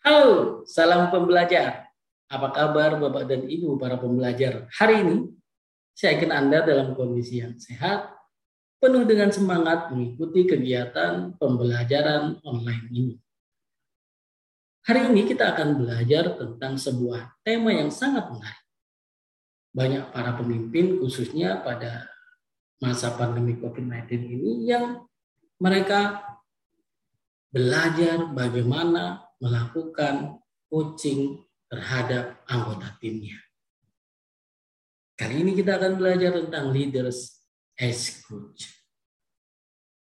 Halo, salam pembelajar. Apa kabar Bapak dan Ibu para pembelajar? Hari ini saya yakin Anda dalam kondisi yang sehat, penuh dengan semangat mengikuti kegiatan pembelajaran online ini. Hari ini kita akan belajar tentang sebuah tema yang sangat menarik. Banyak para pemimpin khususnya pada masa pandemi COVID-19 ini yang mereka belajar bagaimana melakukan coaching terhadap anggota timnya. Kali ini kita akan belajar tentang leaders as coach.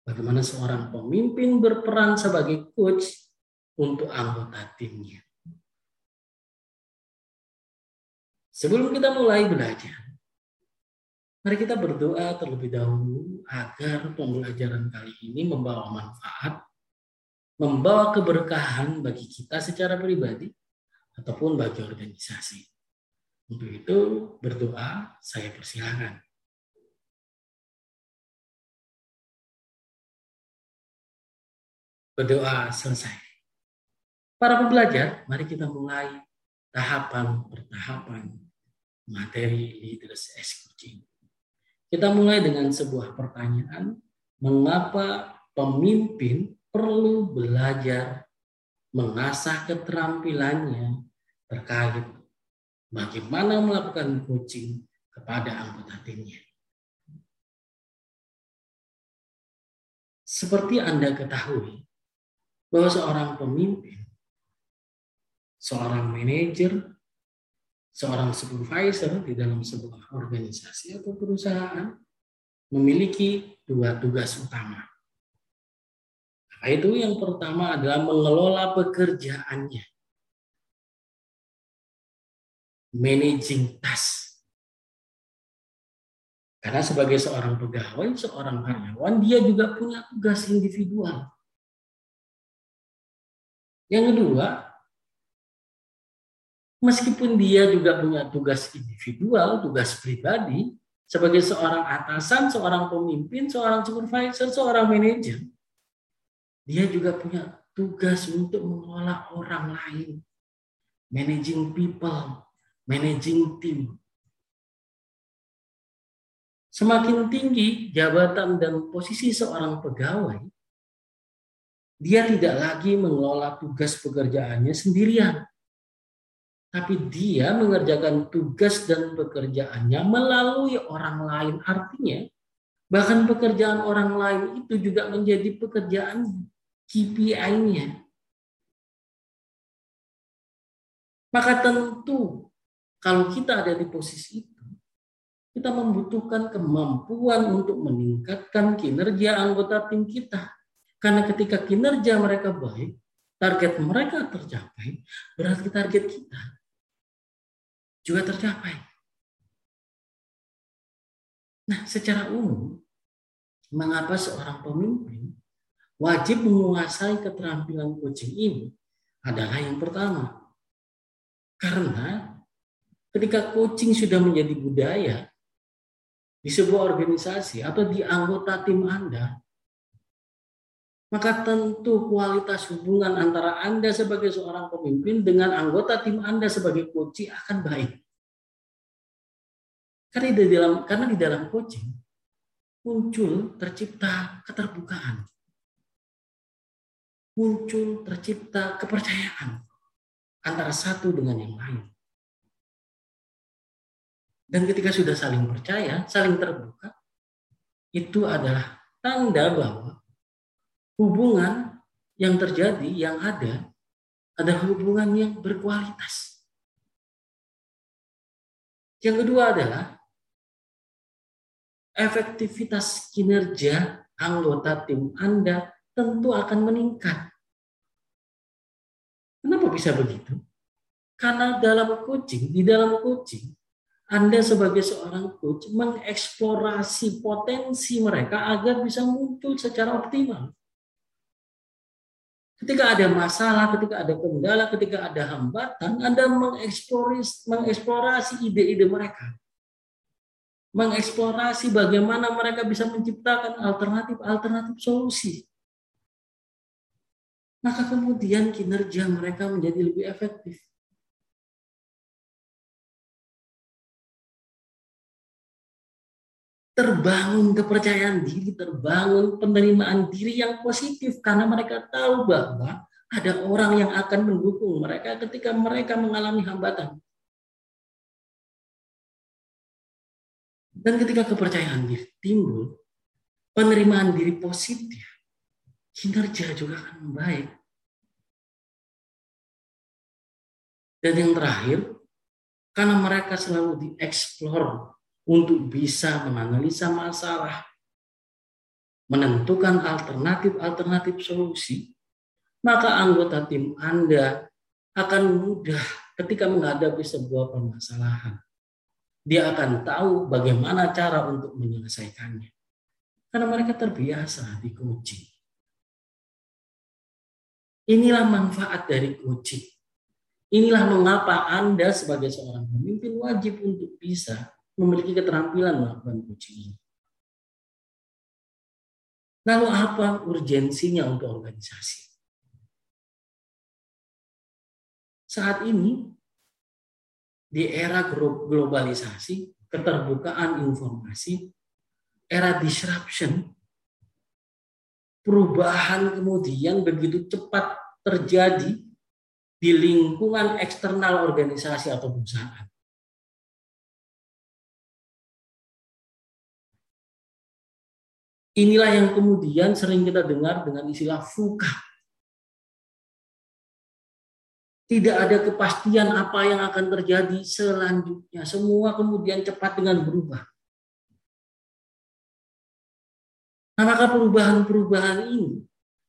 Bagaimana seorang pemimpin berperan sebagai coach untuk anggota timnya. Sebelum kita mulai belajar, mari kita berdoa terlebih dahulu agar pembelajaran kali ini membawa manfaat membawa keberkahan bagi kita secara pribadi ataupun bagi organisasi. Untuk itu berdoa saya persilahkan. Berdoa selesai. Para pembelajar, mari kita mulai tahapan per tahapan materi leaders coaching. Kita mulai dengan sebuah pertanyaan, mengapa pemimpin perlu belajar mengasah keterampilannya terkait bagaimana melakukan coaching kepada anggota timnya. Seperti Anda ketahui, bahwa seorang pemimpin, seorang manajer, seorang supervisor di dalam sebuah organisasi atau perusahaan memiliki dua tugas utama. Nah, itu yang pertama adalah mengelola pekerjaannya. Managing task. Karena sebagai seorang pegawai, seorang karyawan, dia juga punya tugas individual. Yang kedua, meskipun dia juga punya tugas individual, tugas pribadi, sebagai seorang atasan, seorang pemimpin, seorang supervisor, seorang manajer, dia juga punya tugas untuk mengelola orang lain. Managing people, managing team. Semakin tinggi jabatan dan posisi seorang pegawai, dia tidak lagi mengelola tugas pekerjaannya sendirian. Tapi dia mengerjakan tugas dan pekerjaannya melalui orang lain. Artinya, bahkan pekerjaan orang lain itu juga menjadi pekerjaannya. KPI-nya. Maka tentu kalau kita ada di posisi itu, kita membutuhkan kemampuan untuk meningkatkan kinerja anggota tim kita. Karena ketika kinerja mereka baik, target mereka tercapai, berarti target kita juga tercapai. Nah, secara umum, mengapa seorang pemimpin wajib menguasai keterampilan coaching ini adalah yang pertama. Karena ketika coaching sudah menjadi budaya di sebuah organisasi atau di anggota tim Anda, maka tentu kualitas hubungan antara Anda sebagai seorang pemimpin dengan anggota tim Anda sebagai coach akan baik. Karena di dalam karena di dalam coaching muncul tercipta keterbukaan muncul tercipta kepercayaan antara satu dengan yang lain. Dan ketika sudah saling percaya, saling terbuka, itu adalah tanda bahwa hubungan yang terjadi, yang ada, adalah hubungan yang berkualitas. Yang kedua adalah efektivitas kinerja anggota tim Anda tentu akan meningkat. Kenapa bisa begitu? Karena dalam coaching, di dalam coaching, Anda sebagai seorang coach mengeksplorasi potensi mereka agar bisa muncul secara optimal. Ketika ada masalah, ketika ada kendala, ketika ada hambatan, Anda mengeksplorasi, mengeksplorasi ide-ide mereka. Mengeksplorasi bagaimana mereka bisa menciptakan alternatif-alternatif solusi. Maka kemudian kinerja mereka menjadi lebih efektif. terbangun kepercayaan diri, terbangun penerimaan diri yang positif karena mereka tahu bahwa ada orang yang akan mendukung mereka ketika mereka mengalami hambatan. Dan ketika kepercayaan diri timbul, penerimaan diri positif, kinerja juga akan membaik. Dan yang terakhir, karena mereka selalu dieksplor untuk bisa menganalisa masalah, menentukan alternatif-alternatif solusi, maka anggota tim Anda akan mudah ketika menghadapi sebuah permasalahan. Dia akan tahu bagaimana cara untuk menyelesaikannya. Karena mereka terbiasa di coaching. Inilah manfaat dari coaching. Inilah mengapa Anda sebagai seorang pemimpin wajib untuk bisa memiliki keterampilan melakukan coaching ini. Lalu apa urgensinya untuk organisasi? Saat ini, di era globalisasi, keterbukaan informasi, era disruption, perubahan kemudian begitu cepat terjadi di lingkungan eksternal organisasi atau perusahaan. Inilah yang kemudian sering kita dengar dengan istilah fuka. Tidak ada kepastian apa yang akan terjadi selanjutnya. Semua kemudian cepat dengan berubah. Nah, maka perubahan-perubahan ini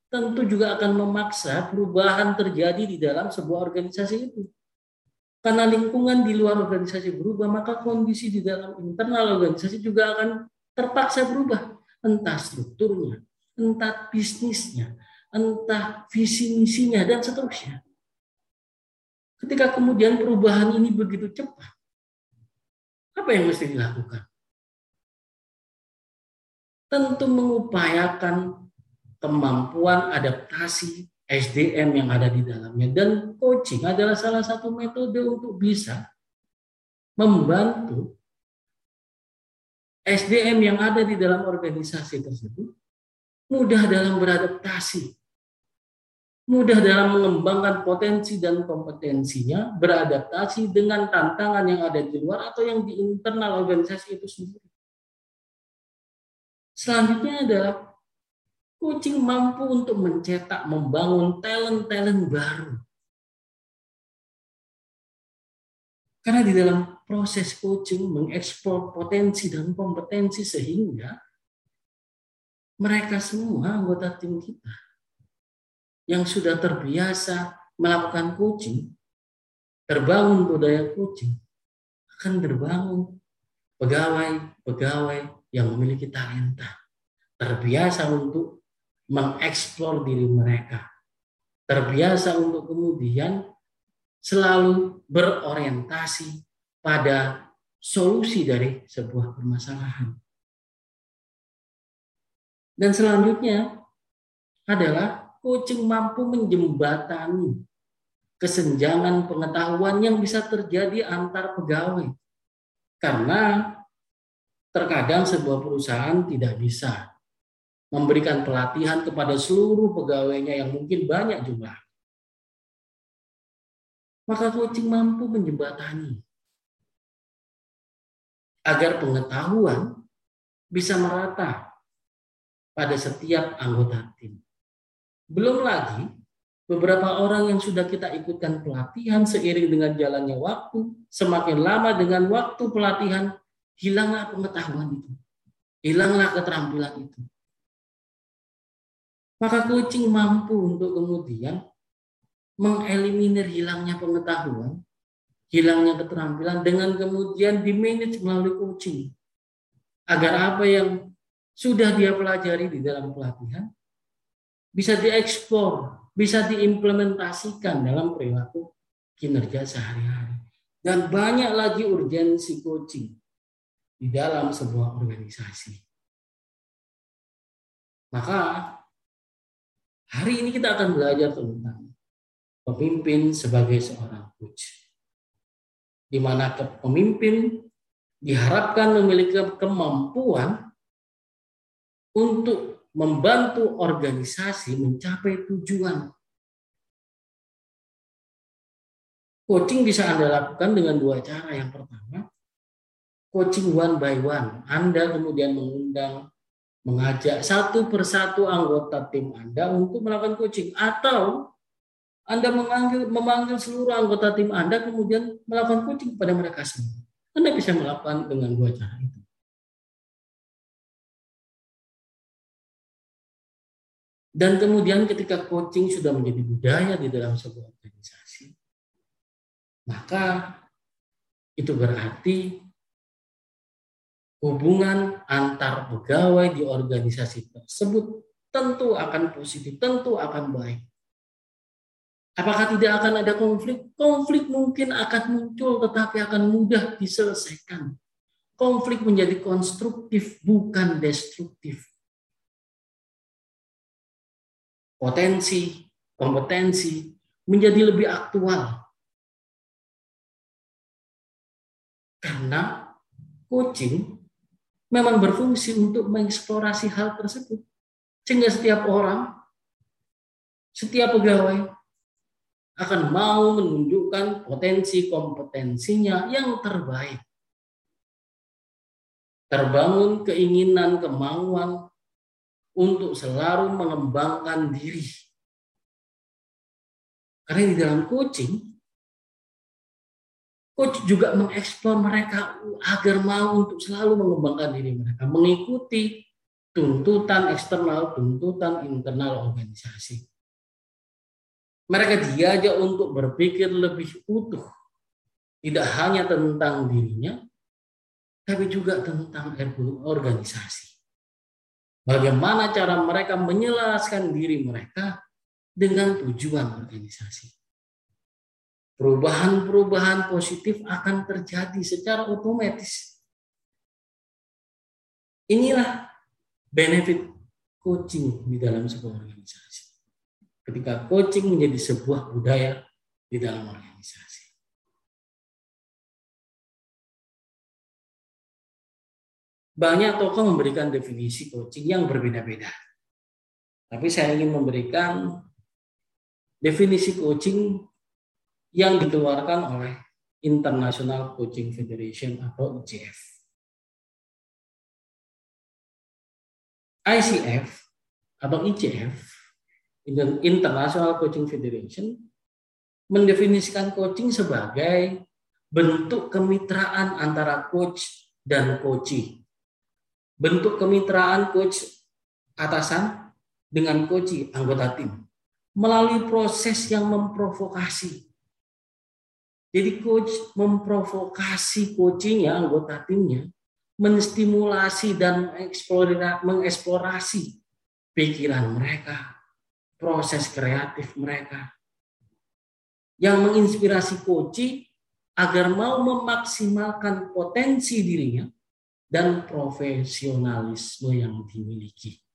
tentu juga akan memaksa perubahan terjadi di dalam sebuah organisasi itu. Karena lingkungan di luar organisasi berubah, maka kondisi di dalam internal organisasi juga akan terpaksa berubah entah strukturnya, entah bisnisnya, entah visi misinya dan seterusnya. Ketika kemudian perubahan ini begitu cepat, apa yang mesti dilakukan? Tentu mengupayakan kemampuan adaptasi SDM yang ada di dalamnya dan coaching adalah salah satu metode untuk bisa membantu SDM yang ada di dalam organisasi tersebut mudah dalam beradaptasi, mudah dalam mengembangkan potensi dan kompetensinya, beradaptasi dengan tantangan yang ada di luar atau yang di internal organisasi itu sendiri. Selanjutnya adalah coaching mampu untuk mencetak, membangun talent-talent baru. Karena di dalam proses coaching mengekspor potensi dan kompetensi sehingga mereka semua anggota tim kita yang sudah terbiasa melakukan coaching, terbangun budaya coaching, akan terbangun pegawai-pegawai yang memiliki talenta, terbiasa untuk mengeksplor diri mereka, terbiasa untuk kemudian selalu berorientasi pada solusi dari sebuah permasalahan. Dan selanjutnya adalah coaching mampu menjembatani kesenjangan pengetahuan yang bisa terjadi antar pegawai. Karena terkadang sebuah perusahaan tidak bisa memberikan pelatihan kepada seluruh pegawainya yang mungkin banyak jumlah. Maka coaching mampu menjembatani agar pengetahuan bisa merata pada setiap anggota tim. Belum lagi beberapa orang yang sudah kita ikutkan pelatihan seiring dengan jalannya waktu, semakin lama dengan waktu pelatihan, hilanglah pengetahuan itu. Hilanglah keterampilan itu. Maka coaching mampu untuk kemudian mengeliminir hilangnya pengetahuan hilangnya keterampilan dengan kemudian di manage melalui coaching. Agar apa yang sudah dia pelajari di dalam pelatihan bisa diekspor, bisa diimplementasikan dalam perilaku kinerja sehari-hari. Dan banyak lagi urgensi coaching di dalam sebuah organisasi. Maka Hari ini kita akan belajar tentang pemimpin sebagai seorang coach. Di mana pemimpin diharapkan memiliki kemampuan untuk membantu organisasi mencapai tujuan. Coaching bisa Anda lakukan dengan dua cara. Yang pertama, coaching one by one. Anda kemudian mengundang mengajak satu persatu anggota tim Anda untuk melakukan coaching atau Anda memanggil memanggil seluruh anggota tim Anda kemudian melakukan coaching kepada mereka semua. Anda bisa melakukan dengan dua cara itu. Dan kemudian ketika coaching sudah menjadi budaya di dalam sebuah organisasi, maka itu berarti hubungan antar pegawai di organisasi tersebut tentu akan positif, tentu akan baik. Apakah tidak akan ada konflik? Konflik mungkin akan muncul tetapi akan mudah diselesaikan. Konflik menjadi konstruktif bukan destruktif. Potensi, kompetensi menjadi lebih aktual. Karena coaching memang berfungsi untuk mengeksplorasi hal tersebut. Sehingga setiap orang, setiap pegawai akan mau menunjukkan potensi kompetensinya yang terbaik. Terbangun keinginan, kemauan untuk selalu mengembangkan diri. Karena di dalam coaching, coach juga mengeksplor mereka agar mau untuk selalu mengembangkan diri mereka, mengikuti tuntutan eksternal, tuntutan internal organisasi. Mereka diajak untuk berpikir lebih utuh, tidak hanya tentang dirinya, tapi juga tentang organisasi. Bagaimana cara mereka menjelaskan diri mereka dengan tujuan organisasi perubahan-perubahan positif akan terjadi secara otomatis. Inilah benefit coaching di dalam sebuah organisasi. Ketika coaching menjadi sebuah budaya di dalam organisasi. Banyak tokoh memberikan definisi coaching yang berbeda-beda. Tapi saya ingin memberikan definisi coaching yang dikeluarkan oleh International Coaching Federation atau ICF. ICF atau ICF International Coaching Federation mendefinisikan coaching sebagai bentuk kemitraan antara coach dan coachee. Bentuk kemitraan coach atasan dengan coachee anggota tim melalui proses yang memprovokasi jadi coach memprovokasi coachingnya, anggota timnya, menstimulasi dan mengeksplorasi pikiran mereka, proses kreatif mereka. Yang menginspirasi coach agar mau memaksimalkan potensi dirinya dan profesionalisme yang dimiliki.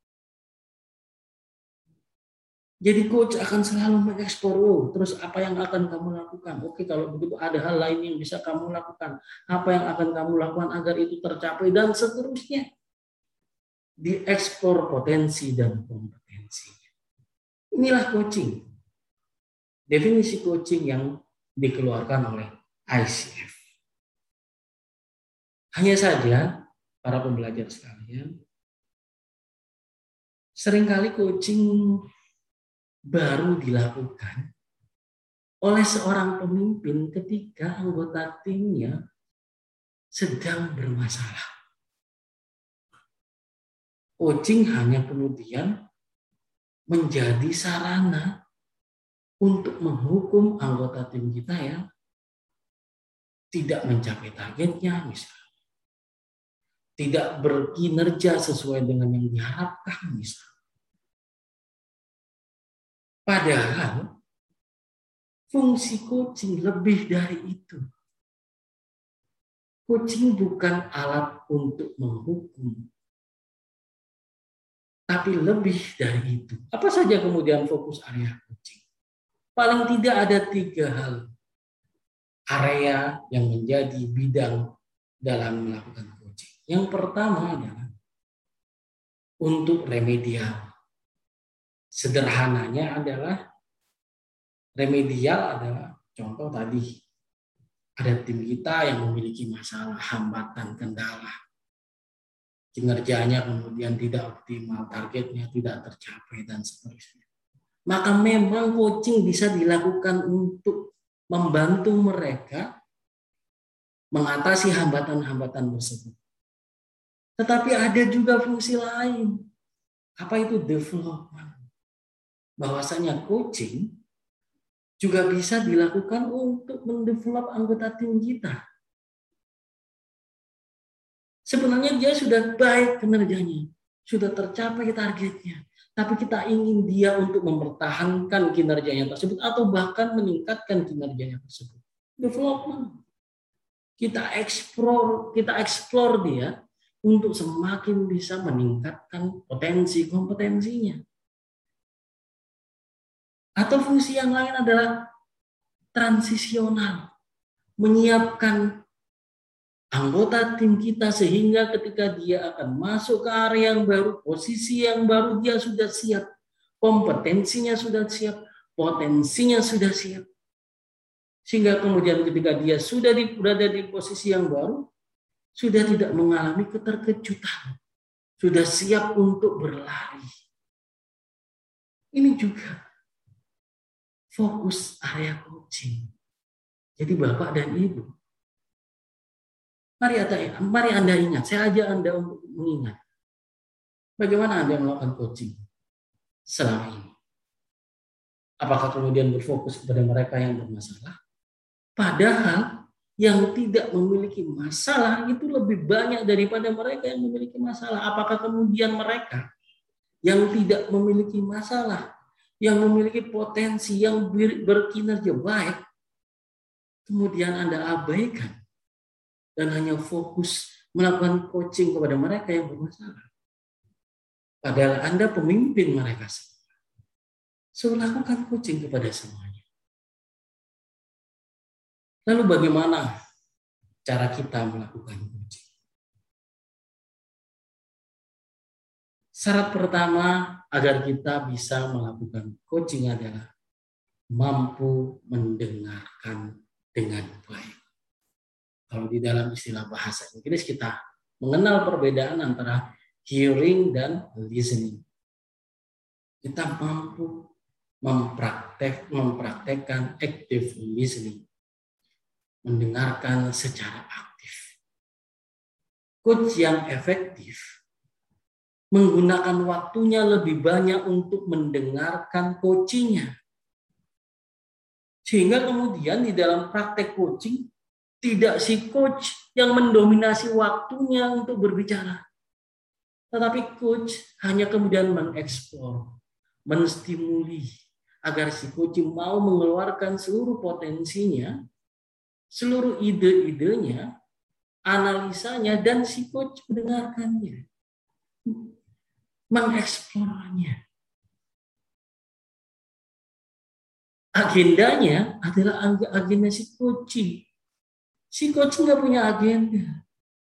Jadi coach akan selalu mengeksplor, oh, terus apa yang akan kamu lakukan? Oke, kalau begitu ada hal lain yang bisa kamu lakukan. Apa yang akan kamu lakukan agar itu tercapai dan seterusnya. Dieksplor potensi dan kompetensi. Inilah coaching. Definisi coaching yang dikeluarkan oleh ICF. Hanya saja, para pembelajar sekalian, sering kali coaching baru dilakukan oleh seorang pemimpin ketika anggota timnya sedang bermasalah. Coaching hanya kemudian menjadi sarana untuk menghukum anggota tim kita yang tidak mencapai targetnya misalnya. Tidak berkinerja sesuai dengan yang diharapkan misalnya. Padahal fungsi coaching lebih dari itu. Coaching bukan alat untuk menghukum. Tapi lebih dari itu. Apa saja kemudian fokus area coaching? Paling tidak ada tiga hal area yang menjadi bidang dalam melakukan coaching. Yang pertama adalah untuk remedial. Sederhananya adalah remedial adalah contoh tadi. Ada tim kita yang memiliki masalah hambatan kendala. Kinerjanya kemudian tidak optimal targetnya tidak tercapai dan seterusnya. Maka memang coaching bisa dilakukan untuk membantu mereka mengatasi hambatan-hambatan tersebut. Tetapi ada juga fungsi lain. Apa itu development bahwasanya coaching juga bisa dilakukan untuk mendevelop anggota tim kita. Sebenarnya dia sudah baik kinerjanya, sudah tercapai targetnya, tapi kita ingin dia untuk mempertahankan kinerjanya tersebut atau bahkan meningkatkan kinerjanya tersebut. Development. Kita explore, kita explore dia untuk semakin bisa meningkatkan potensi kompetensinya. Atau fungsi yang lain adalah transisional, menyiapkan anggota tim kita sehingga ketika dia akan masuk ke area yang baru, posisi yang baru dia sudah siap, kompetensinya sudah siap, potensinya sudah siap. Sehingga kemudian ketika dia sudah di, berada di posisi yang baru, sudah tidak mengalami keterkejutan, sudah siap untuk berlari. Ini juga fokus area coaching. Jadi Bapak dan Ibu, mari mari Anda ingat, saya ajak Anda untuk mengingat. Bagaimana Anda melakukan coaching selama ini? Apakah kemudian berfokus kepada mereka yang bermasalah? Padahal yang tidak memiliki masalah itu lebih banyak daripada mereka yang memiliki masalah. Apakah kemudian mereka yang tidak memiliki masalah yang memiliki potensi yang berkinerja baik, kemudian Anda abaikan dan hanya fokus melakukan coaching kepada mereka yang bermasalah. Padahal Anda pemimpin mereka semua. So, lakukan coaching kepada semuanya. Lalu bagaimana cara kita melakukan Syarat pertama agar kita bisa melakukan coaching adalah mampu mendengarkan dengan baik. Kalau di dalam istilah bahasa Inggris kita mengenal perbedaan antara hearing dan listening. Kita mampu mempraktek mempraktekkan active listening. Mendengarkan secara aktif. Coach yang efektif menggunakan waktunya lebih banyak untuk mendengarkan coachingnya. Sehingga kemudian di dalam praktek coaching, tidak si coach yang mendominasi waktunya untuk berbicara. Tetapi coach hanya kemudian mengeksplor, menstimuli, agar si coach mau mengeluarkan seluruh potensinya, seluruh ide-idenya, analisanya, dan si coach mendengarkannya mengeksplornya. Agendanya adalah agenda si coaching. Si coaching nggak punya agenda.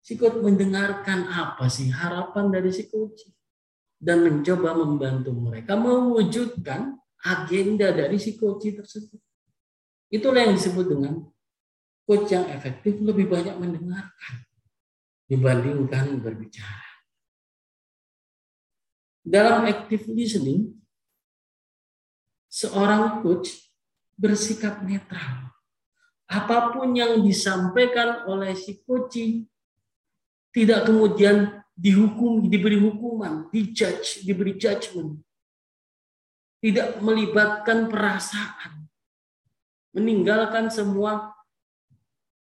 Si coach mendengarkan apa sih harapan dari si coaching dan mencoba membantu mereka mewujudkan agenda dari si coaching tersebut. Itulah yang disebut dengan coach yang efektif lebih banyak mendengarkan dibandingkan berbicara. Dalam active listening, seorang coach bersikap netral. Apa pun yang disampaikan oleh si coach tidak kemudian dihukum, diberi hukuman, dijudge, diberi judgment. Tidak melibatkan perasaan. Meninggalkan semua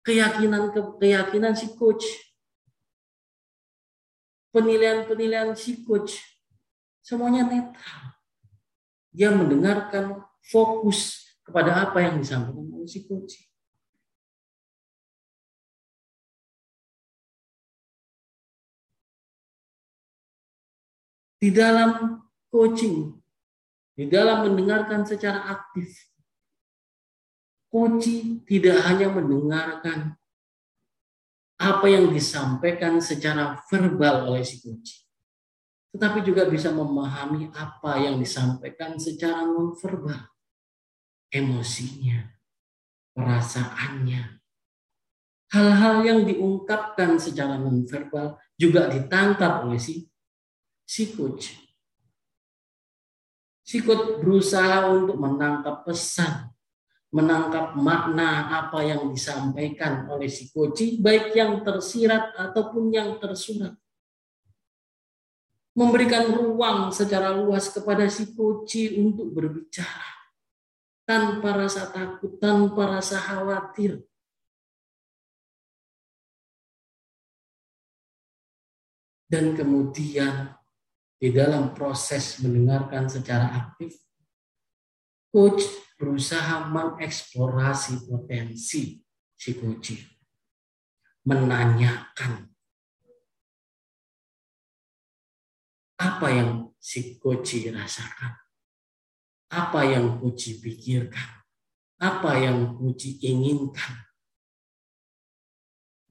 keyakinan keyakinan si coach. Penilaian-penilaian si coach Semuanya netral. Dia mendengarkan fokus kepada apa yang disampaikan oleh si coach. di dalam coaching, di dalam mendengarkan secara aktif. Coaching tidak hanya mendengarkan apa yang disampaikan secara verbal oleh si coaching tetapi juga bisa memahami apa yang disampaikan secara nonverbal, emosinya, perasaannya. Hal-hal yang diungkapkan secara nonverbal juga ditangkap oleh si si coach. Si coach berusaha untuk menangkap pesan, menangkap makna apa yang disampaikan oleh si coach, baik yang tersirat ataupun yang tersurat memberikan ruang secara luas kepada si koci untuk berbicara tanpa rasa takut, tanpa rasa khawatir. Dan kemudian di dalam proses mendengarkan secara aktif, coach berusaha mengeksplorasi potensi si coach, menanyakan apa yang si Koci rasakan, apa yang Koci pikirkan, apa yang Koci inginkan.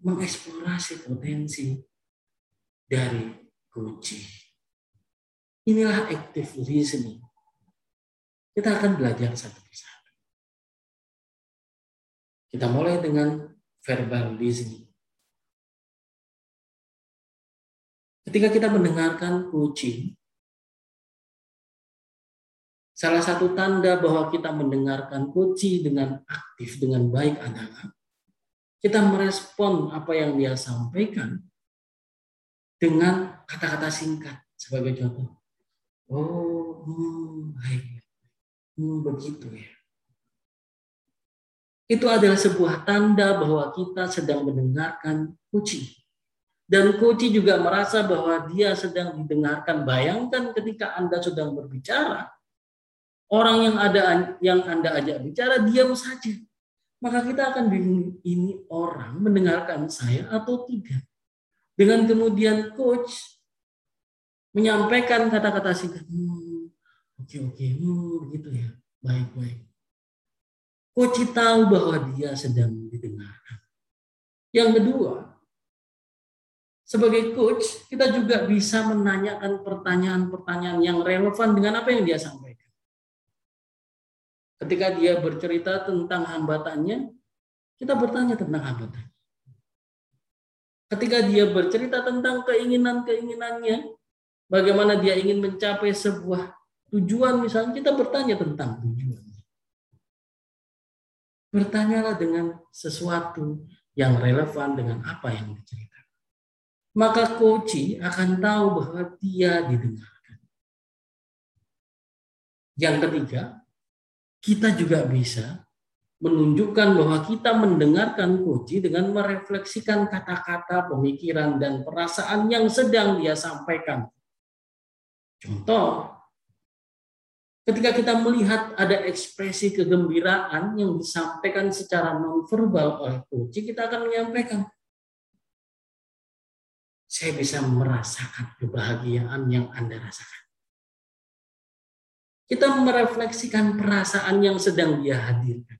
Mengeksplorasi potensi dari Koci. Inilah active listening. Kita akan belajar satu persatu. Kita mulai dengan verbal listening. Ketika kita mendengarkan kucing, salah satu tanda bahwa kita mendengarkan kucing dengan aktif, dengan baik adalah kita merespon apa yang dia sampaikan dengan kata-kata singkat. Sebagai contoh, oh, hmm, baik, hmm, begitu ya. Itu adalah sebuah tanda bahwa kita sedang mendengarkan kucing. Dan Koci juga merasa bahwa dia sedang didengarkan. Bayangkan ketika Anda sedang berbicara, orang yang ada yang Anda ajak bicara diam saja. Maka kita akan bingung ini orang mendengarkan saya atau tidak. Dengan kemudian coach menyampaikan kata-kata singkat, hmm, oke oke, hmm, begitu ya, baik baik. Coach tahu bahwa dia sedang didengarkan. Yang kedua, sebagai coach, kita juga bisa menanyakan pertanyaan-pertanyaan yang relevan dengan apa yang dia sampaikan. Ketika dia bercerita tentang hambatannya, kita bertanya tentang hambatan. Ketika dia bercerita tentang keinginan-keinginannya, bagaimana dia ingin mencapai sebuah tujuan misalnya, kita bertanya tentang tujuannya. Bertanyalah dengan sesuatu yang relevan dengan apa yang diceritakan maka koci akan tahu bahwa dia didengarkan. Yang ketiga, kita juga bisa menunjukkan bahwa kita mendengarkan koci dengan merefleksikan kata-kata, pemikiran, dan perasaan yang sedang dia sampaikan. Contoh, ketika kita melihat ada ekspresi kegembiraan yang disampaikan secara nonverbal oleh koci, kita akan menyampaikan, saya bisa merasakan kebahagiaan yang Anda rasakan. Kita merefleksikan perasaan yang sedang dia hadirkan.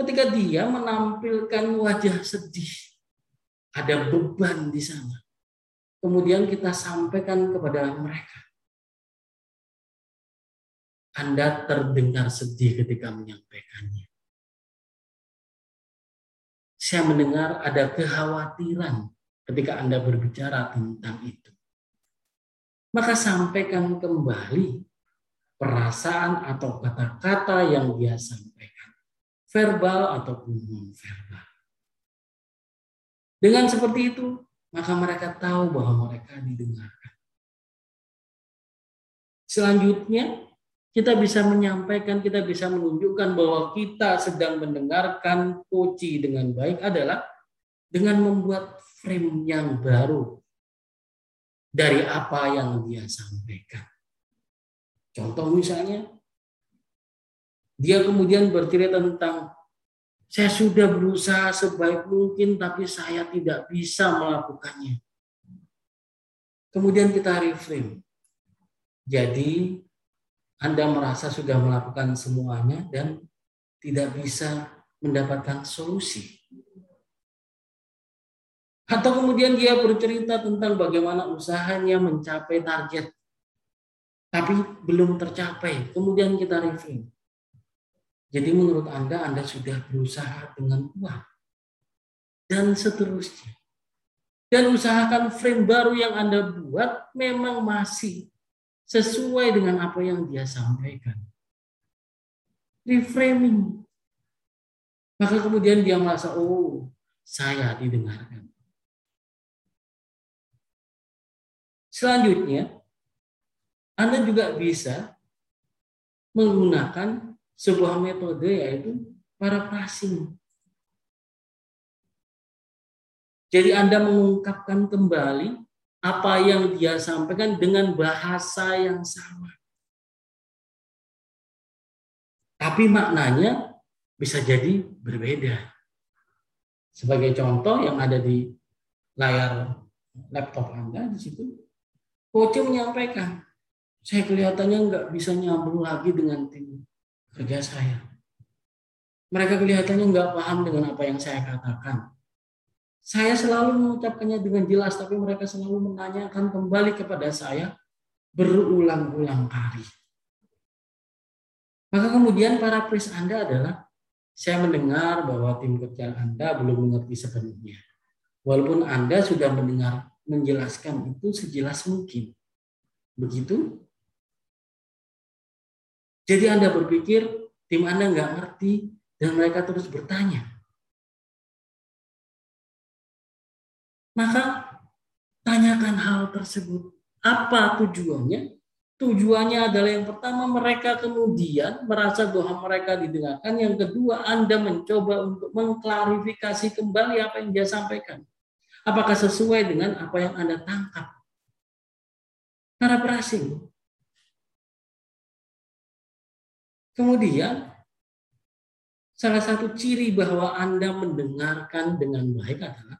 Ketika dia menampilkan wajah sedih, ada beban di sana. Kemudian kita sampaikan kepada mereka. Anda terdengar sedih ketika menyampaikannya. Saya mendengar ada kekhawatiran ketika Anda berbicara tentang itu. Maka sampaikan kembali perasaan atau kata-kata yang dia sampaikan, verbal ataupun non-verbal. Dengan seperti itu, maka mereka tahu bahwa mereka didengarkan. Selanjutnya, kita bisa menyampaikan, kita bisa menunjukkan bahwa kita sedang mendengarkan koci dengan baik adalah dengan membuat frame yang baru dari apa yang dia sampaikan. Contoh misalnya, dia kemudian bercerita tentang saya sudah berusaha sebaik mungkin tapi saya tidak bisa melakukannya. Kemudian kita reframe. Jadi Anda merasa sudah melakukan semuanya dan tidak bisa mendapatkan solusi. Atau kemudian dia bercerita tentang bagaimana usahanya mencapai target tapi belum tercapai. Kemudian kita review. Jadi menurut Anda, Anda sudah berusaha dengan uang. Dan seterusnya. Dan usahakan frame baru yang Anda buat memang masih sesuai dengan apa yang dia sampaikan. Reframing. Maka kemudian dia merasa, oh saya didengarkan. Selanjutnya, Anda juga bisa menggunakan sebuah metode yaitu paraphrasing. Jadi Anda mengungkapkan kembali apa yang dia sampaikan dengan bahasa yang sama. Tapi maknanya bisa jadi berbeda. Sebagai contoh yang ada di layar laptop Anda di situ, coach menyampaikan, saya kelihatannya nggak bisa nyambung lagi dengan tim kerja saya. Mereka kelihatannya nggak paham dengan apa yang saya katakan. Saya selalu mengucapkannya dengan jelas, tapi mereka selalu menanyakan kembali kepada saya berulang-ulang kali. Maka kemudian para pris Anda adalah, saya mendengar bahwa tim kerja Anda belum mengerti sepenuhnya. Walaupun Anda sudah mendengar menjelaskan itu sejelas mungkin. Begitu jadi Anda berpikir tim Anda nggak ngerti dan mereka terus bertanya. Maka tanyakan hal tersebut. Apa tujuannya? Tujuannya adalah yang pertama mereka kemudian merasa bahwa mereka didengarkan. Yang kedua Anda mencoba untuk mengklarifikasi kembali apa yang dia sampaikan. Apakah sesuai dengan apa yang Anda tangkap? Para berasing Kemudian salah satu ciri bahwa Anda mendengarkan dengan baik adalah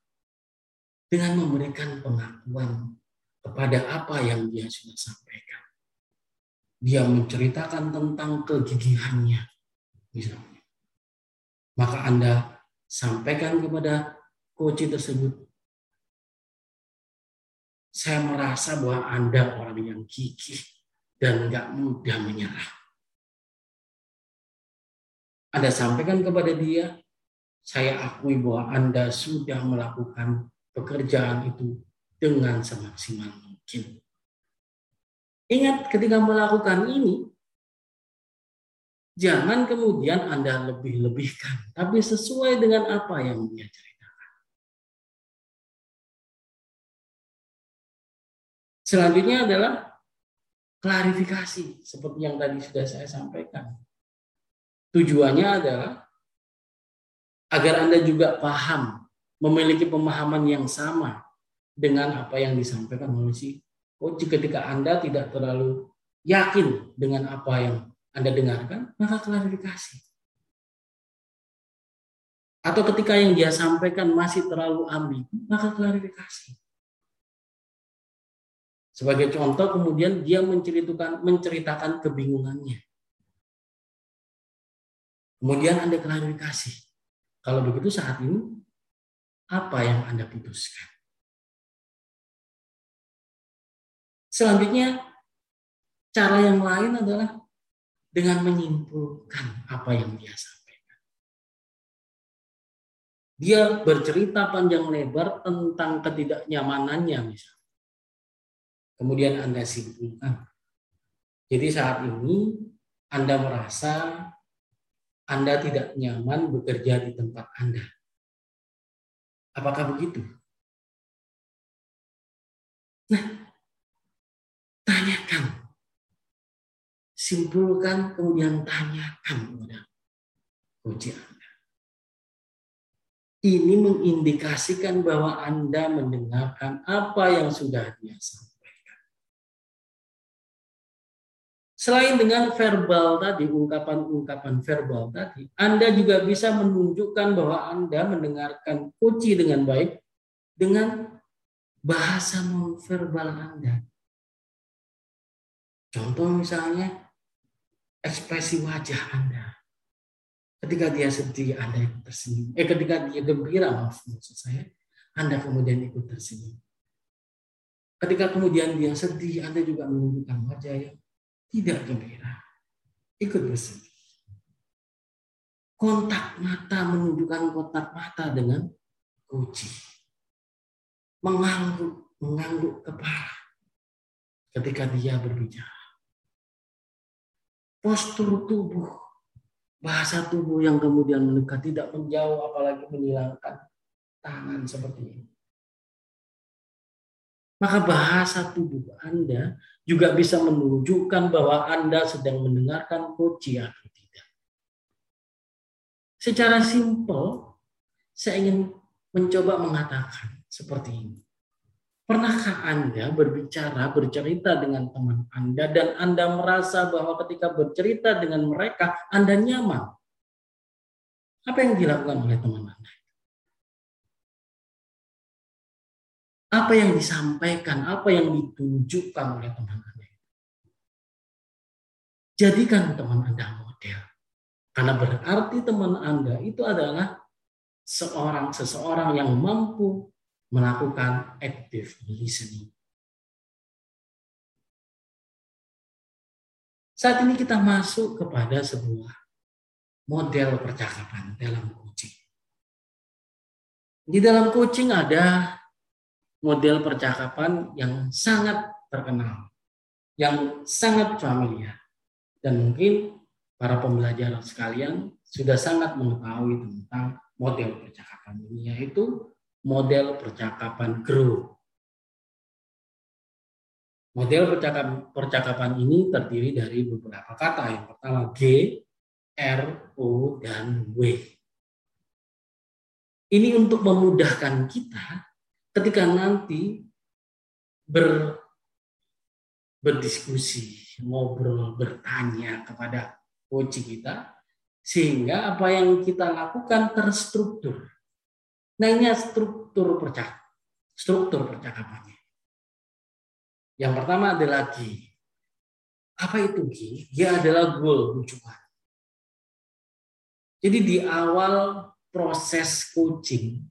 dengan memberikan pengakuan kepada apa yang dia sudah sampaikan. Dia menceritakan tentang kegigihannya, misalnya. Maka Anda sampaikan kepada coach tersebut, saya merasa bahwa Anda orang yang gigih dan nggak mudah menyerah. Anda sampaikan kepada dia, saya akui bahwa Anda sudah melakukan pekerjaan itu dengan semaksimal mungkin. Ingat ketika melakukan ini, jangan kemudian Anda lebih-lebihkan, tapi sesuai dengan apa yang dia ceritakan. Selanjutnya adalah klarifikasi, seperti yang tadi sudah saya sampaikan. Tujuannya adalah agar Anda juga paham, memiliki pemahaman yang sama dengan apa yang disampaikan oleh si coach. Ketika Anda tidak terlalu yakin dengan apa yang Anda dengarkan, maka klarifikasi. Atau ketika yang dia sampaikan masih terlalu ambigu, maka klarifikasi. Sebagai contoh, kemudian dia menceritakan menceritakan kebingungannya. Kemudian Anda klarifikasi. Kalau begitu saat ini, apa yang Anda putuskan? Selanjutnya, cara yang lain adalah dengan menyimpulkan apa yang dia sampaikan. Dia bercerita panjang lebar tentang ketidaknyamanannya misalnya. Kemudian Anda simpulkan. Jadi saat ini Anda merasa anda tidak nyaman bekerja di tempat Anda. Apakah begitu? Nah, tanyakan. Simpulkan, kemudian tanyakan kepada coach Anda. Ini mengindikasikan bahwa Anda mendengarkan apa yang sudah sampaikan. Selain dengan verbal tadi, ungkapan-ungkapan verbal tadi, Anda juga bisa menunjukkan bahwa Anda mendengarkan kunci dengan baik dengan bahasa non verbal Anda. Contoh misalnya ekspresi wajah Anda. Ketika dia sedih, Anda ikut tersenyum. Eh, ketika dia gembira, maaf maksud saya, Anda kemudian ikut tersenyum. Ketika kemudian dia sedih, Anda juga menunjukkan wajah yang tidak gembira. Ikut bersedih. Kontak mata menunjukkan kontak mata dengan kuci. Mengangguk, mengangguk kepala ketika dia berbicara. Postur tubuh, bahasa tubuh yang kemudian mendekat tidak menjauh apalagi menghilangkan tangan seperti ini. Maka bahasa tubuh Anda juga bisa menunjukkan bahwa Anda sedang mendengarkan koci atau tidak. Secara simpel, saya ingin mencoba mengatakan seperti ini. Pernahkah Anda berbicara, bercerita dengan teman Anda dan Anda merasa bahwa ketika bercerita dengan mereka Anda nyaman? Apa yang dilakukan oleh teman Anda? Apa yang disampaikan, apa yang ditunjukkan oleh teman Anda? Jadikan teman Anda model. Karena berarti teman Anda itu adalah seorang seseorang yang mampu melakukan active listening. Saat ini kita masuk kepada sebuah model percakapan dalam coaching. Di dalam coaching ada model percakapan yang sangat terkenal, yang sangat familiar. Dan mungkin para pembelajar sekalian sudah sangat mengetahui tentang model percakapan ini, yaitu model percakapan grow. Model percakapan, percakapan ini terdiri dari beberapa kata. Yang pertama G, R, O, dan W. Ini untuk memudahkan kita ketika nanti ber, berdiskusi, ngobrol, bertanya kepada coach kita, sehingga apa yang kita lakukan terstruktur Nah ini struktur percak struktur percakapannya. Yang pertama adalah G. Apa itu G? G adalah goal tujuan. Jadi di awal proses coaching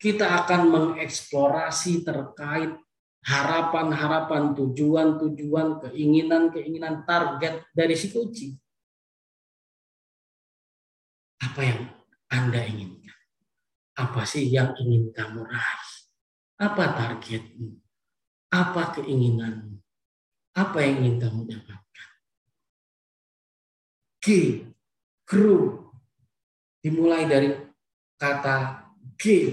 kita akan mengeksplorasi terkait harapan-harapan, tujuan-tujuan, keinginan-keinginan, target dari si coaching. Apa yang Anda inginkan? Apa sih yang ingin kamu raih? Apa targetmu? Apa keinginanmu? Apa yang ingin kamu dapatkan? G, grow. Dimulai dari kata G,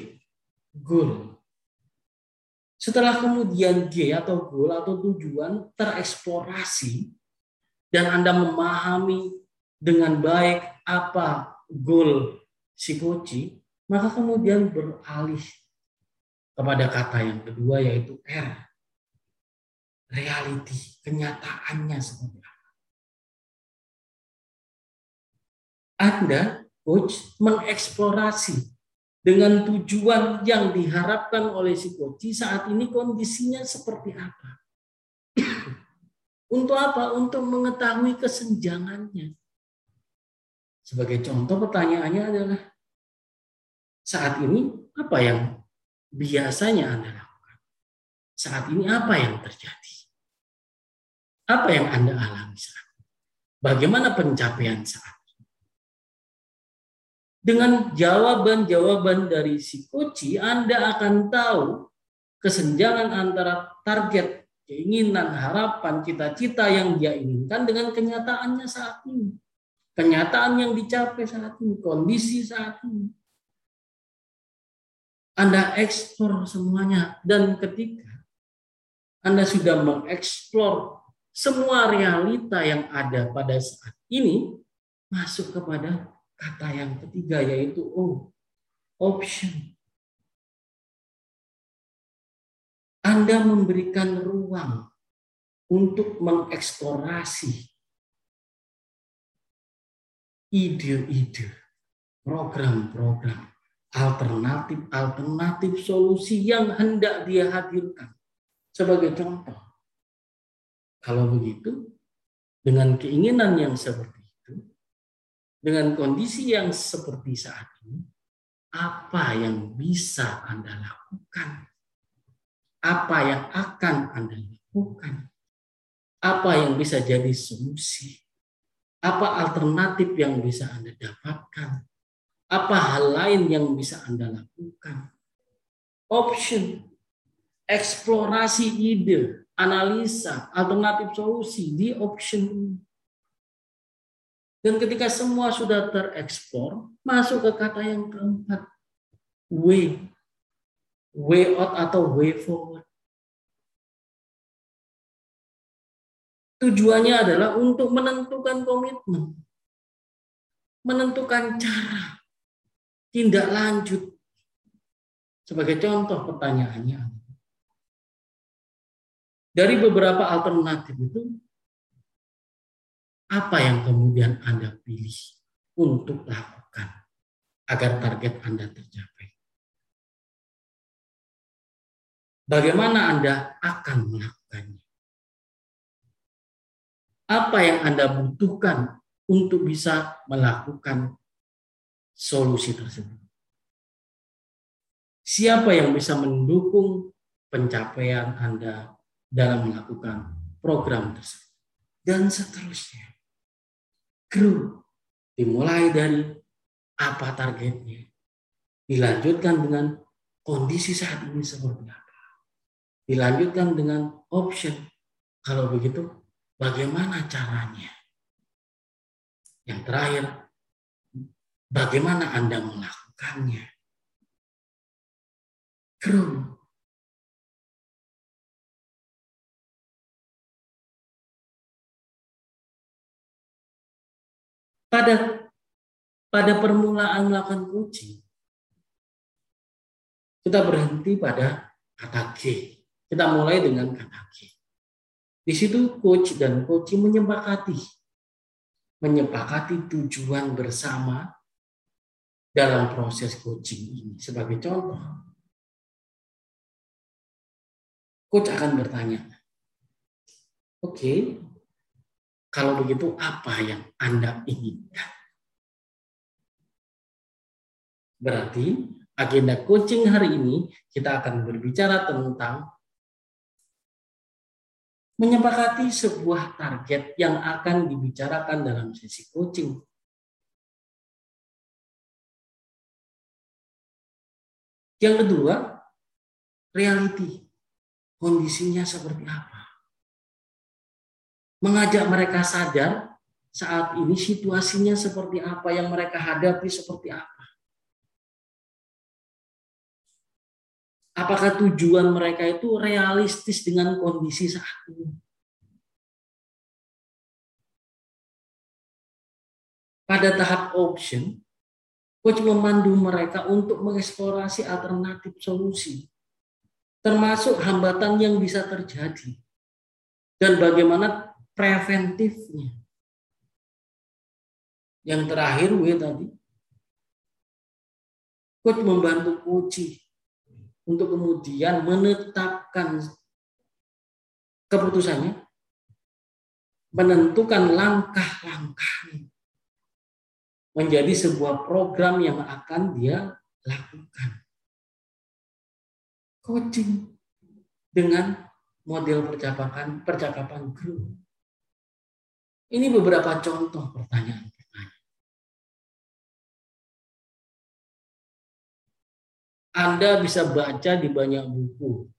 goal. Setelah kemudian G atau goal atau tujuan tereksplorasi dan Anda memahami dengan baik apa goal si coach, maka kemudian beralih kepada kata yang kedua yaitu R. Reality, kenyataannya seperti apa. Anda, coach, mengeksplorasi dengan tujuan yang diharapkan oleh si coach saat ini kondisinya seperti apa. Untuk apa? Untuk mengetahui kesenjangannya. Sebagai contoh pertanyaannya adalah, saat ini apa yang biasanya Anda lakukan? Saat ini apa yang terjadi? Apa yang Anda alami saat ini? Bagaimana pencapaian saat? Dengan jawaban-jawaban dari si koci, Anda akan tahu kesenjangan antara target, keinginan, harapan, cita-cita yang dia inginkan dengan kenyataannya saat ini. Kenyataan yang dicapai saat ini, kondisi saat ini. Anda eksplor semuanya. Dan ketika Anda sudah mengeksplor semua realita yang ada pada saat ini, masuk kepada kata yang ketiga yaitu O, option. Anda memberikan ruang untuk mengeksplorasi ide-ide, program-program alternatif-alternatif solusi yang hendak dia hadirkan. Sebagai contoh, Kalau begitu, dengan keinginan yang seperti dengan kondisi yang seperti saat ini, apa yang bisa Anda lakukan? Apa yang akan Anda lakukan? Apa yang bisa jadi solusi? Apa alternatif yang bisa Anda dapatkan? Apa hal lain yang bisa Anda lakukan? Option, eksplorasi ide, analisa, alternatif solusi di option. Dan ketika semua sudah tereksplor, masuk ke kata yang keempat, way. Way out atau way forward. Tujuannya adalah untuk menentukan komitmen. Menentukan cara. Tindak lanjut. Sebagai contoh pertanyaannya, dari beberapa alternatif itu, apa yang kemudian Anda pilih untuk lakukan agar target Anda tercapai? Bagaimana Anda akan melakukannya? Apa yang Anda butuhkan untuk bisa melakukan solusi tersebut? Siapa yang bisa mendukung pencapaian Anda dalam melakukan program tersebut. Dan seterusnya. Grow. Dimulai dari apa targetnya. Dilanjutkan dengan kondisi saat ini seperti apa. Dilanjutkan dengan option. Kalau begitu, bagaimana caranya? Yang terakhir, bagaimana Anda melakukannya? Grow pada pada permulaan melakukan coaching kita berhenti pada kata G. Kita mulai dengan kata G. Di situ coach dan coaching menyepakati menyepakati tujuan bersama dalam proses coaching ini. Sebagai contoh, coach akan bertanya, oke, okay, kalau begitu apa yang Anda inginkan? Berarti agenda coaching hari ini kita akan berbicara tentang menyepakati sebuah target yang akan dibicarakan dalam sesi coaching. Yang kedua, reality. Kondisinya seperti apa? Mengajak mereka sadar saat ini situasinya seperti apa, yang mereka hadapi seperti apa. Apakah tujuan mereka itu realistis dengan kondisi saat ini? Pada tahap option, coach memandu mereka untuk mengeksplorasi alternatif solusi, termasuk hambatan yang bisa terjadi, dan bagaimana preventifnya. Yang terakhir W tadi, coach membantu coach untuk kemudian menetapkan keputusannya, menentukan langkah-langkah menjadi sebuah program yang akan dia lakukan. Coaching dengan model percakapan percakapan grup. Ini beberapa contoh pertanyaan-pertanyaan. Anda bisa baca di banyak buku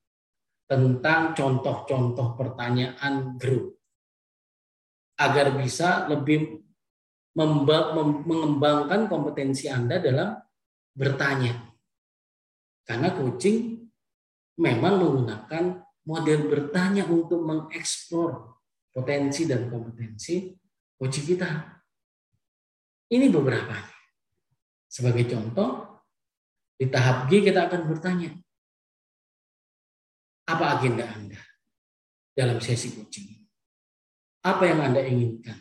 tentang contoh-contoh pertanyaan grup agar bisa lebih mengembangkan kompetensi Anda dalam bertanya. Karena coaching memang menggunakan model bertanya untuk mengeksplor potensi dan kompetensi uji kita. Ini beberapa. Sebagai contoh, di tahap G kita akan bertanya, apa agenda Anda dalam sesi coaching ini? Apa yang Anda inginkan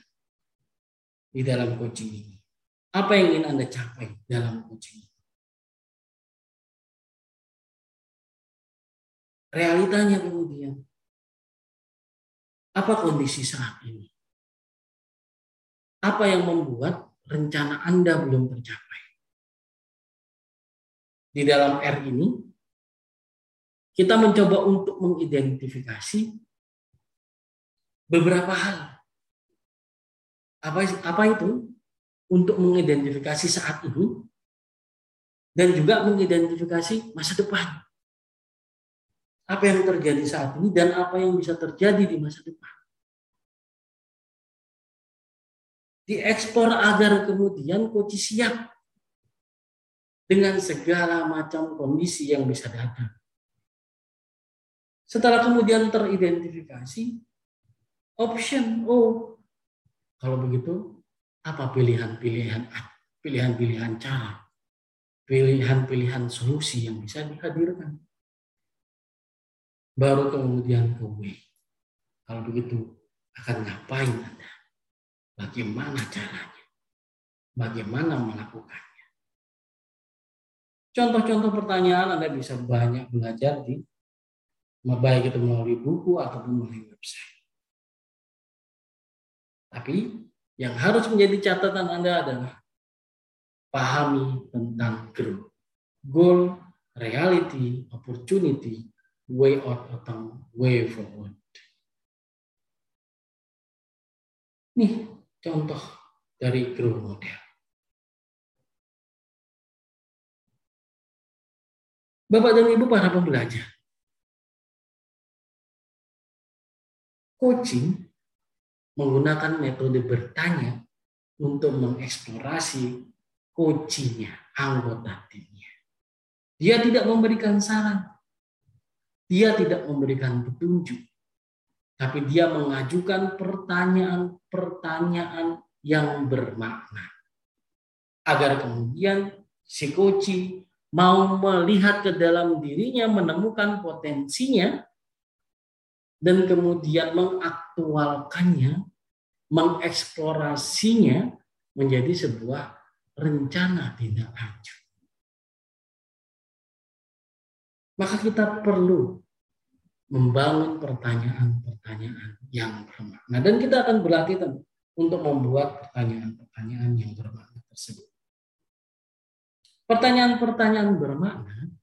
di dalam coaching ini? Apa yang ingin Anda capai dalam coaching ini? Realitanya kemudian, Apa kondisi saat ini? Apa yang membuat rencana Anda belum tercapai? Di dalam R ini, kita mencoba untuk mengidentifikasi beberapa hal. Apa, apa itu? Untuk mengidentifikasi saat ini dan juga mengidentifikasi masa depan apa yang terjadi saat ini dan apa yang bisa terjadi di masa depan. Diekspor agar kemudian koci siap dengan segala macam kondisi yang bisa datang. Setelah kemudian teridentifikasi, option, oh, kalau begitu apa pilihan-pilihan pilihan-pilihan cara, pilihan-pilihan solusi yang bisa dihadirkan baru kemudian ke W. Kalau begitu akan ngapain Anda? Bagaimana caranya? Bagaimana melakukannya? Contoh-contoh pertanyaan Anda bisa banyak belajar di baik itu melalui buku ataupun melalui website. Tapi yang harus menjadi catatan Anda adalah pahami tentang GROW. Goal, reality, opportunity, way out atau way forward. Nih contoh dari grow model. Bapak dan Ibu para pembelajar. Coaching menggunakan metode bertanya untuk mengeksplorasi coachingnya, anggota timnya. Dia tidak memberikan saran, dia tidak memberikan petunjuk, tapi dia mengajukan pertanyaan-pertanyaan yang bermakna. Agar kemudian si koci mau melihat ke dalam dirinya, menemukan potensinya, dan kemudian mengaktualkannya, mengeksplorasinya menjadi sebuah rencana tindak lanjut. Maka kita perlu membangun pertanyaan-pertanyaan yang bermakna. Dan kita akan berlatih untuk membuat pertanyaan-pertanyaan yang bermakna tersebut. Pertanyaan-pertanyaan bermakna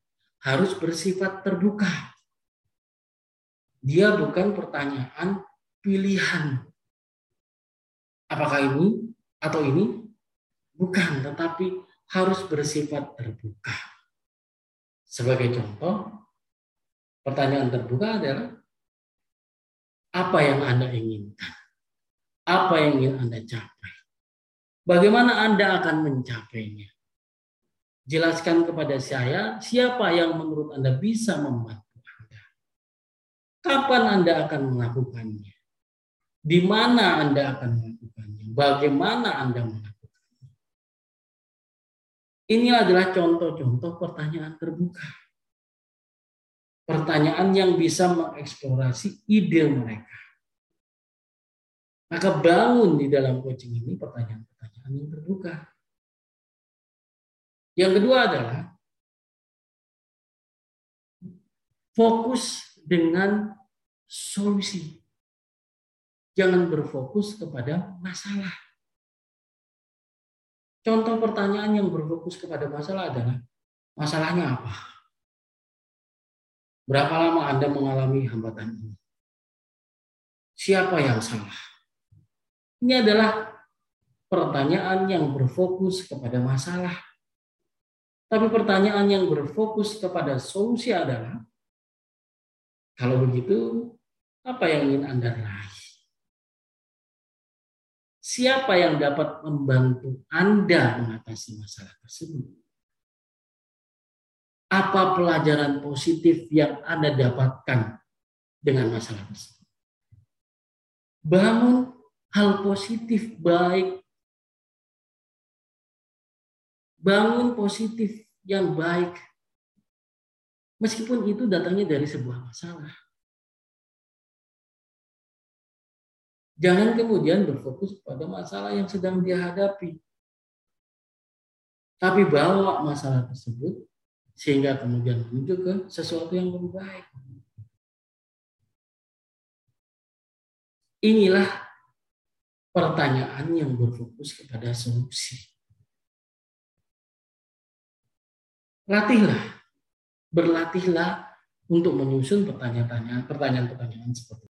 harus bersifat terbuka. Dia bukan pertanyaan pilihan. Apakah ini atau ini? Bukan, tetapi harus bersifat terbuka. Sebagai contoh, pertanyaan terbuka adalah apa yang Anda inginkan? Apa yang ingin Anda capai? Bagaimana Anda akan mencapainya? Jelaskan kepada saya siapa yang menurut Anda bisa membantu Anda. Kapan Anda akan melakukannya? Di mana Anda akan melakukannya? Bagaimana Anda melakukannya? Ini adalah contoh-contoh pertanyaan terbuka. Pertanyaan yang bisa mengeksplorasi ide mereka. Maka bangun di dalam coaching ini pertanyaan-pertanyaan yang terbuka. Yang kedua adalah fokus dengan solusi. Jangan berfokus kepada masalah. Contoh pertanyaan yang berfokus kepada masalah adalah masalahnya apa? Berapa lama Anda mengalami hambatan ini? Siapa yang salah? Ini adalah pertanyaan yang berfokus kepada masalah. Tapi pertanyaan yang berfokus kepada solusi adalah, kalau begitu, apa yang ingin Anda raih? Siapa yang dapat membantu Anda mengatasi masalah tersebut? Apa pelajaran positif yang Anda dapatkan dengan masalah tersebut? Bangun hal positif baik. Bangun positif yang baik. Meskipun itu datangnya dari sebuah masalah. Jangan kemudian berfokus pada masalah yang sedang dia hadapi. Tapi bawa masalah tersebut sehingga kemudian menuju ke sesuatu yang lebih baik. inilah pertanyaan yang berfokus kepada solusi. Latihlah, berlatihlah untuk menyusun pertanyaan-pertanyaan pertanyaan-pertanyaan seperti